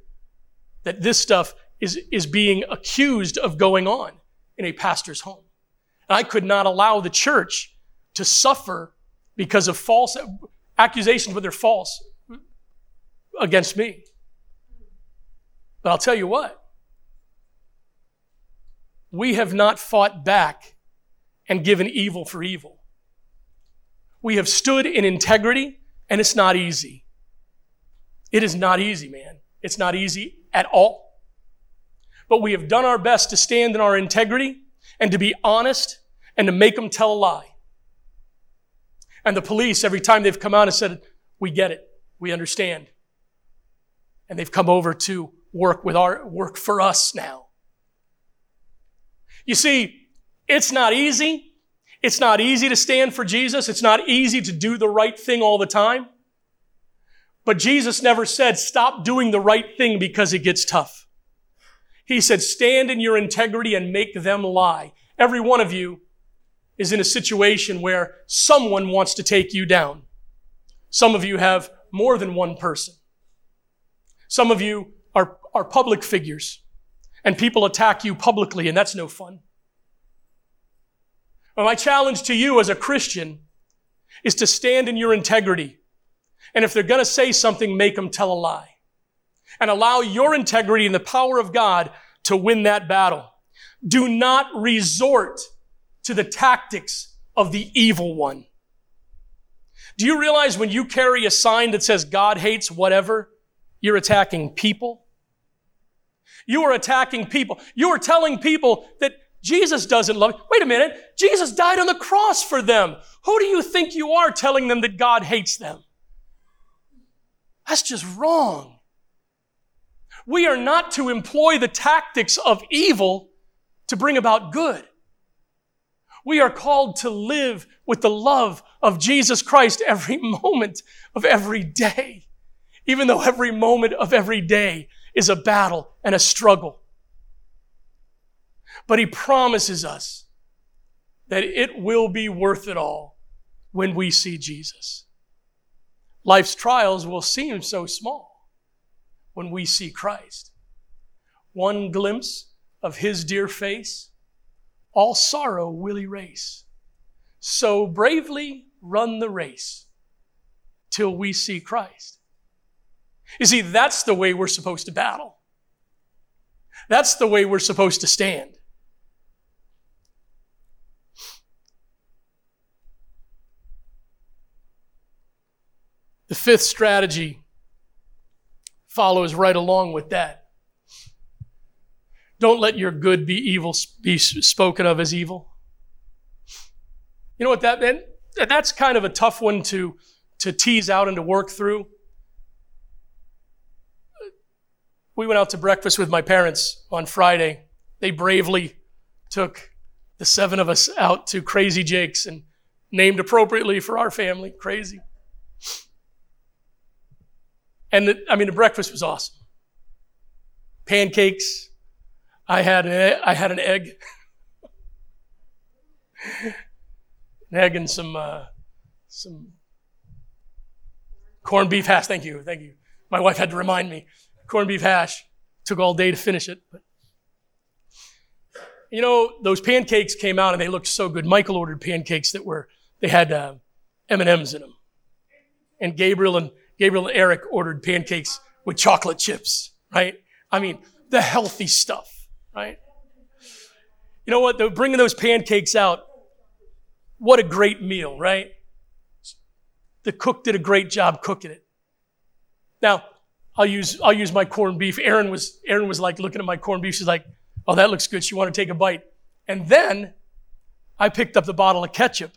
that this stuff is, is being accused of going on in a pastor's home. And I could not allow the church to suffer because of false accusations, but they're false against me. But I'll tell you what, we have not fought back and given evil for evil. We have stood in integrity, and it's not easy. It is not easy, man. It's not easy at all. But we have done our best to stand in our integrity and to be honest and to make them tell a lie. And the police, every time they've come out and said, We get it, we understand. And they've come over to work with our work for us now. You see, it's not easy. It's not easy to stand for Jesus. It's not easy to do the right thing all the time. But Jesus never said, stop doing the right thing because it gets tough. He said, stand in your integrity and make them lie. Every one of you is in a situation where someone wants to take you down. Some of you have more than one person. Some of you are, are public figures and people attack you publicly and that's no fun. My challenge to you as a Christian is to stand in your integrity. And if they're going to say something, make them tell a lie. And allow your integrity and the power of God to win that battle. Do not resort to the tactics of the evil one. Do you realize when you carry a sign that says God hates whatever, you're attacking people? You are attacking people. You are telling people that Jesus doesn't love. Wait a minute. Jesus died on the cross for them. Who do you think you are telling them that God hates them? That's just wrong. We are not to employ the tactics of evil to bring about good. We are called to live with the love of Jesus Christ every moment of every day, even though every moment of every day is a battle and a struggle. But he promises us that it will be worth it all when we see Jesus. Life's trials will seem so small when we see Christ. One glimpse of his dear face, all sorrow will erase. So bravely run the race till we see Christ. You see, that's the way we're supposed to battle. That's the way we're supposed to stand. The fifth strategy follows right along with that. Don't let your good be evil be spoken of as evil. You know what that meant? That's kind of a tough one to, to tease out and to work through. We went out to breakfast with my parents on Friday. They bravely took the seven of us out to Crazy Jake's and named appropriately for our family, Crazy. And the, I mean, the breakfast was awesome. Pancakes. I had I had an egg. an egg and some, uh, some corned beef hash. Thank you. Thank you. My wife had to remind me. Corned beef hash. Took all day to finish it. But you know, those pancakes came out and they looked so good. Michael ordered pancakes that were, they had uh, M&Ms in them. And Gabriel and Gabriel and Eric ordered pancakes with chocolate chips, right? I mean, the healthy stuff, right? You know what? They're bringing those pancakes out. What a great meal, right? The cook did a great job cooking it. Now, I'll use, I'll use my corned beef. Erin was, Erin was like looking at my corned beef. She's like, oh, that looks good. She wanted to take a bite. And then I picked up the bottle of ketchup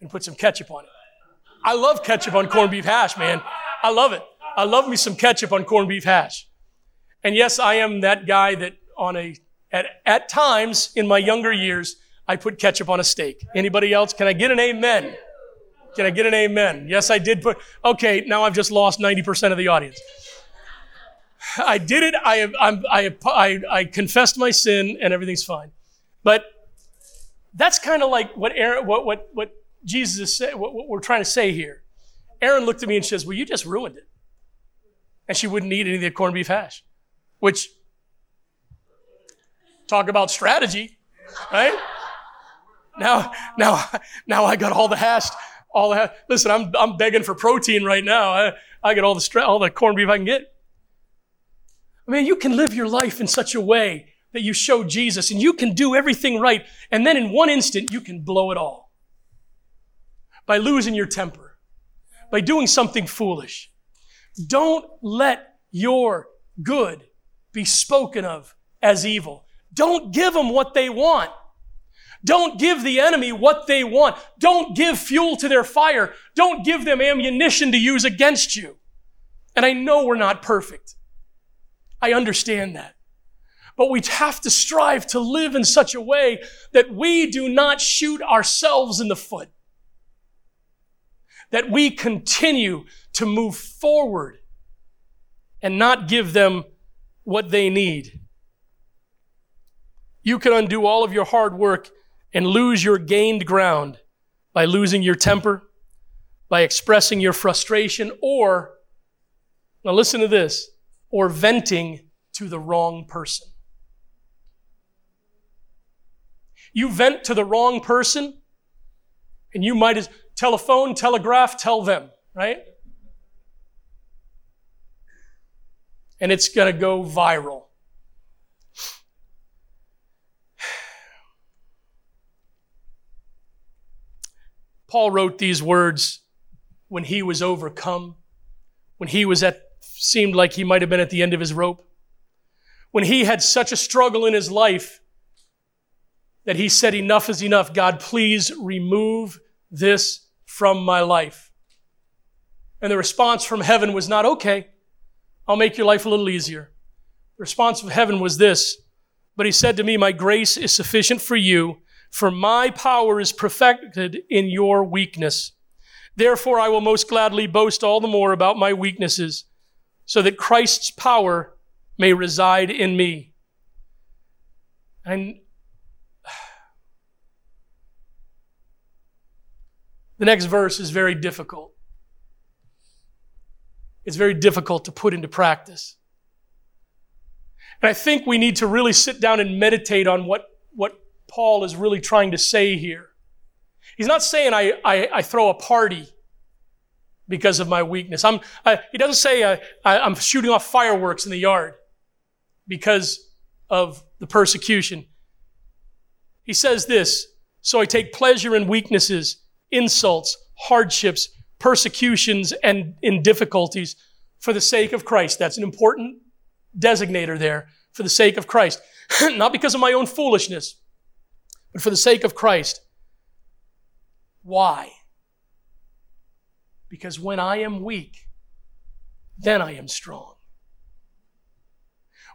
and put some ketchup on it. I love ketchup on corned beef hash, man. I love it. I love me some ketchup on corned beef hash. And yes, I am that guy that on a, at, at times in my younger years, I put ketchup on a steak. Anybody else? Can I get an amen? Can I get an amen? Yes, I did put, okay, now I've just lost 90% of the audience. I did it. I, I, I, I confessed my sin and everything's fine. But that's kind of like what Erin, what, what, what Jesus is saying, what, what we're trying to say here. Erin looked at me and says, Well, you just ruined it. And she wouldn't eat any of the corned beef hash, which, talk about strategy, right? Now, now, now I got all the hash, all the. Listen, I'm, I'm begging for protein right now. I, I get all the, stra- all the corned beef I can get. I mean, you can live your life in such a way that you show Jesus and you can do everything right. And then in one instant, you can blow it all by losing your temper, by doing something foolish. Don't let your good be spoken of as evil. Don't give them what they want. Don't give the enemy what they want. Don't give fuel to their fire. Don't give them ammunition to use against you. And I know we're not perfect. I understand that. But we have to strive to live in such a way that we do not shoot ourselves in the foot that we continue to move forward and not give them what they need. You can undo all of your hard work and lose your gained ground by losing your temper, by expressing your frustration, or, now listen to this, or venting to the wrong person. You vent to the wrong person, and you might as telephone, telegraph, tell them, right? And it's going to go viral. Paul wrote these words when he was overcome, when he was at, seemed like he might have been at the end of his rope, when he had such a struggle in his life that he said, Enough is enough. God, please remove this from my life. And the response from heaven was not, okay, I'll make your life a little easier. The response from heaven was this, but he said to me, My grace is sufficient for you, for my power is perfected in your weakness. Therefore, I will most gladly boast all the more about my weaknesses, so that Christ's power may reside in me. And The next verse is very difficult. It's very difficult to put into practice. And I think we need to really sit down and meditate on what, what Paul is really trying to say here. He's not saying I, I, I throw a party because of my weakness. I'm, I, he doesn't say I, I, I'm shooting off fireworks in the yard because of the persecution. He says this So I take pleasure in weaknesses, insults, hardships, persecutions, and in difficulties for the sake of Christ. That's an important designator there for the sake of Christ. Not because of my own foolishness, but for the sake of Christ. Why? Because when I am weak, then I am strong.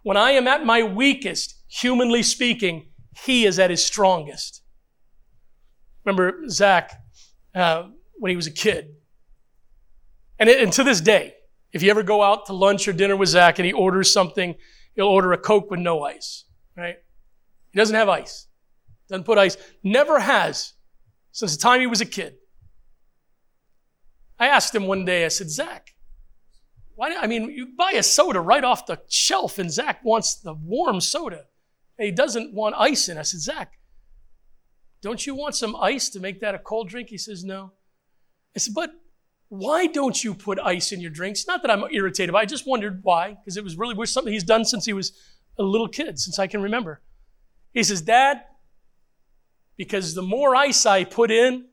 When I am at my weakest, humanly speaking, he is at his strongest. Remember Zach uh, when he was a kid. And, it, and to this day, if you ever go out to lunch or dinner with Zach and he orders something, he'll order a Coke with no ice, right? He doesn't have ice. Doesn't put ice. Never has since the time he was a kid. I asked him one day, I said, Zach, why, I mean, you buy a soda right off the shelf and Zach wants the warm soda. He doesn't want ice in. I said, Zach, don't you want some ice to make that a cold drink? He says, no. I said, but why don't you put ice in your drinks? Not that I'm irritated, I just wondered why, because it was really something he's done since he was a little kid, since I can remember. He says, Dad, because the more ice I put in,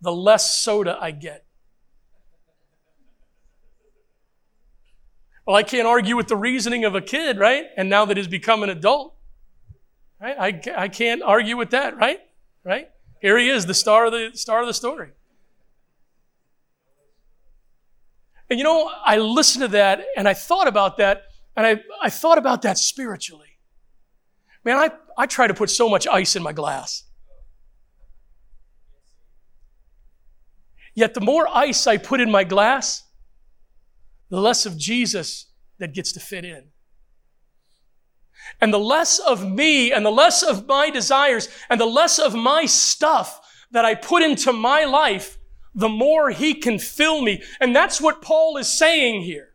the less soda I get. Well, I can't argue with the reasoning of a kid, right? And now that he's become an adult, right? I, I can't argue with that, right? Right? Here he is, the star of the star of the story. And you know, I listened to that and I thought about that, and I, I thought about that spiritually. Man, I, I try to put so much ice in my glass. Yet the more ice I put in my glass, the less of Jesus that gets to fit in. And the less of me and the less of my desires and the less of my stuff that I put into my life, the more he can fill me. And that's what Paul is saying here.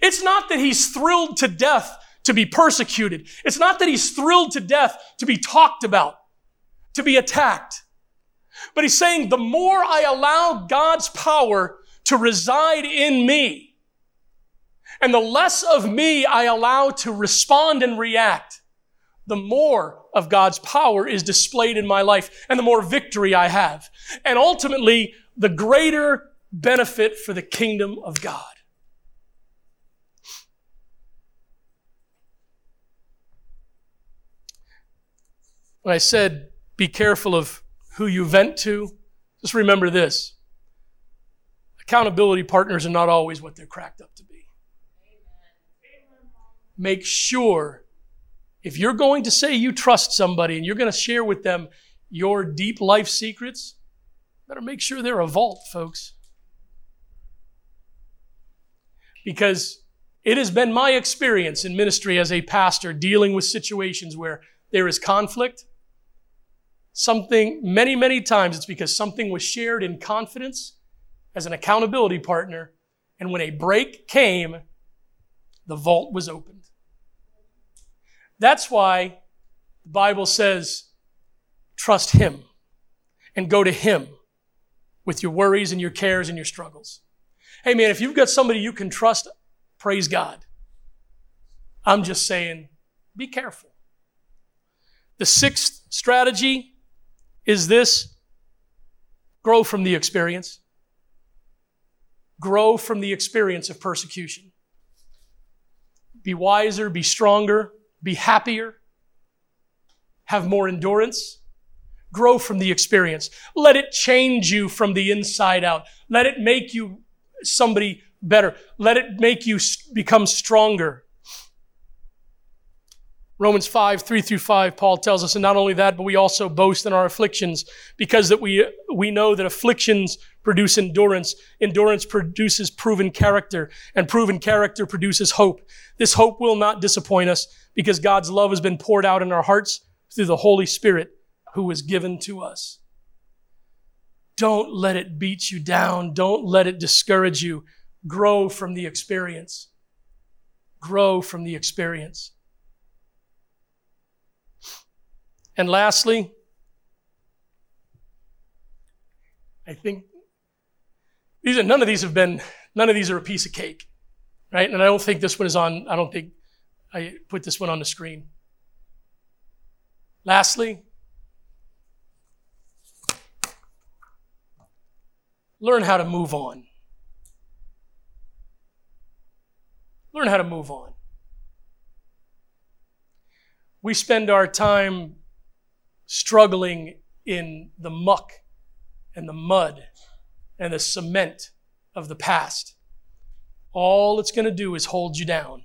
It's not that he's thrilled to death to be persecuted. It's not that he's thrilled to death to be talked about, to be attacked. But he's saying the more I allow God's power to reside in me, and the less of me I allow to respond and react, the more of God's power is displayed in my life and the more victory I have. And ultimately, the greater benefit for the kingdom of God. When I said, be careful of who you vent to, just remember this. Accountability partners are not always what they're cracked up to be. Make sure if you're going to say you trust somebody and you're going to share with them your deep life secrets, better make sure they're a vault, folks. Because it has been my experience in ministry as a pastor dealing with situations where there is conflict. Something, many, many times, it's because something was shared in confidence as an accountability partner. And when a break came, the vault was opened. That's why the Bible says, trust Him and go to Him with your worries and your cares and your struggles. Hey man, if you've got somebody you can trust, praise God. I'm just saying, be careful. The sixth strategy is this grow from the experience. Grow from the experience of persecution. Be wiser, be stronger, be happier, have more endurance, grow from the experience. Let it change you from the inside out. Let it make you somebody better. Let it make you become stronger. Romans 5, 3 through 5, Paul tells us, and not only that, but we also boast in our afflictions because that we, we know that afflictions produce endurance. Endurance produces proven character and proven character produces hope. This hope will not disappoint us because God's love has been poured out in our hearts through the Holy Spirit who was given to us. Don't let it beat you down. Don't let it discourage you. Grow from the experience. Grow from the experience. And lastly, I think these are none of these have been none of these are a piece of cake, right? And I don't think this one is on. I don't think I put this one on the screen. Lastly, learn how to move on. Learn how to move on. We spend our time struggling in the muck and the mud and the cement of the past. All it's going to do is hold you down.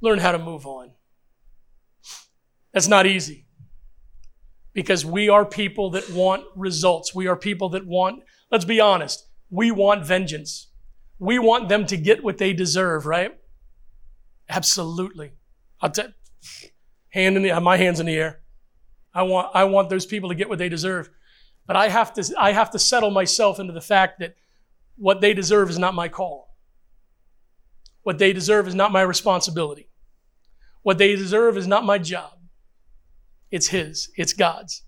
Learn how to move on. That's not easy because we are people that want results. We are people that want, let's be honest, we want vengeance. We want them to get what they deserve, right? Absolutely. I'll t- hand in the, my hands in the air. I want, I want those people to get what they deserve. But I have to, I have to settle myself into the fact that what they deserve is not my call. What they deserve is not my responsibility. What they deserve is not my job. It's His, it's God's.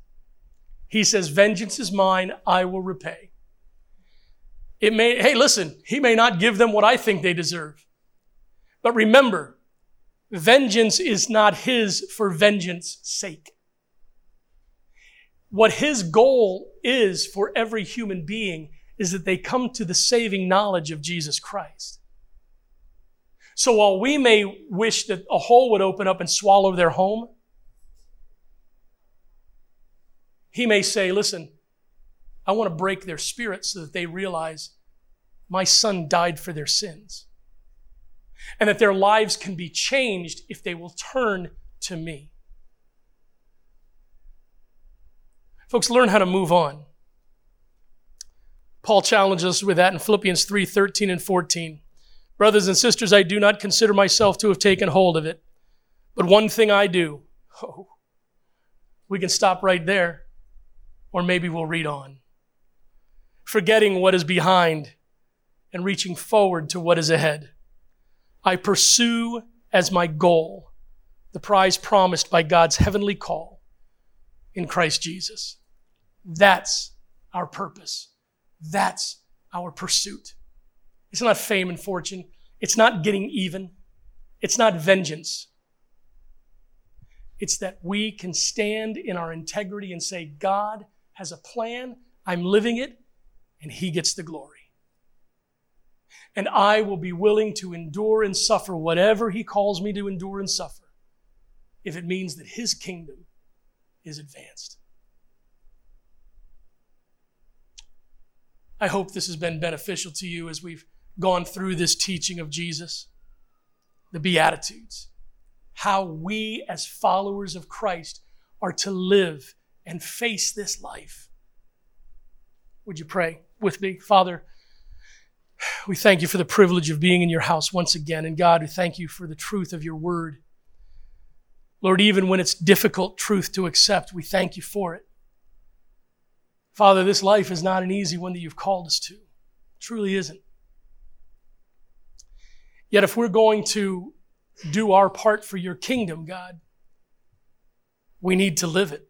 He says, Vengeance is mine, I will repay. It may, hey, listen, He may not give them what I think they deserve. But remember, vengeance is not His for vengeance sake. What His goal is for every human being is that they come to the saving knowledge of Jesus Christ. So while we may wish that a hole would open up and swallow their home, He may say, Listen, I want to break their spirit so that they realize my son died for their sins. And that their lives can be changed if they will turn to me. Folks, learn how to move on. Paul challenges us with that in Philippians 3 13 and 14. Brothers and sisters, I do not consider myself to have taken hold of it. But one thing I do. Oh, we can stop right there. Or maybe we'll read on. Forgetting what is behind and reaching forward to what is ahead. I pursue as my goal the prize promised by God's heavenly call in Christ Jesus. That's our purpose. That's our pursuit. It's not fame and fortune. It's not getting even. It's not vengeance. It's that we can stand in our integrity and say, God, has a plan, I'm living it, and He gets the glory. And I will be willing to endure and suffer whatever He calls me to endure and suffer if it means that His kingdom is advanced. I hope this has been beneficial to you as we've gone through this teaching of Jesus, the Beatitudes, how we as followers of Christ are to live and face this life. Would you pray with me? Father, we thank you for the privilege of being in your house once again. And God, we thank you for the truth of your word. Lord, even when it's difficult truth to accept, we thank you for it. Father, this life is not an easy one that you've called us to. It truly isn't. Yet, if we're going to do our part for your kingdom, God, we need to live it.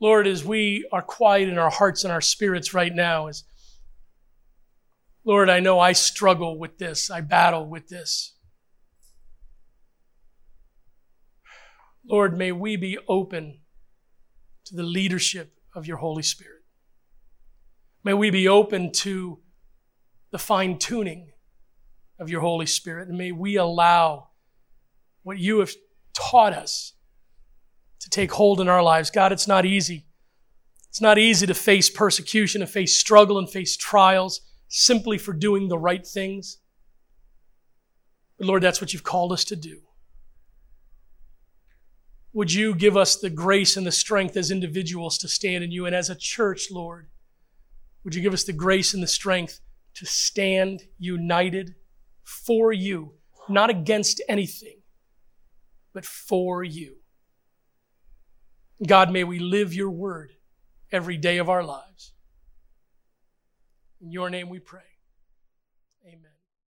Lord, as we are quiet in our hearts and our spirits right now, as Lord, I know I struggle with this, I battle with this. Lord, may we be open to the leadership of your Holy Spirit. May we be open to the fine tuning of your Holy Spirit, and may we allow what you have taught us to take hold in our lives. God, it's not easy. It's not easy to face persecution and face struggle and face trials simply for doing the right things. But Lord, that's what you've called us to do. Would you give us the grace and the strength as individuals to stand in you and as a church, Lord? Would you give us the grace and the strength to stand united for you, not against anything, but for you? God, may we live your word every day of our lives. In your name we pray.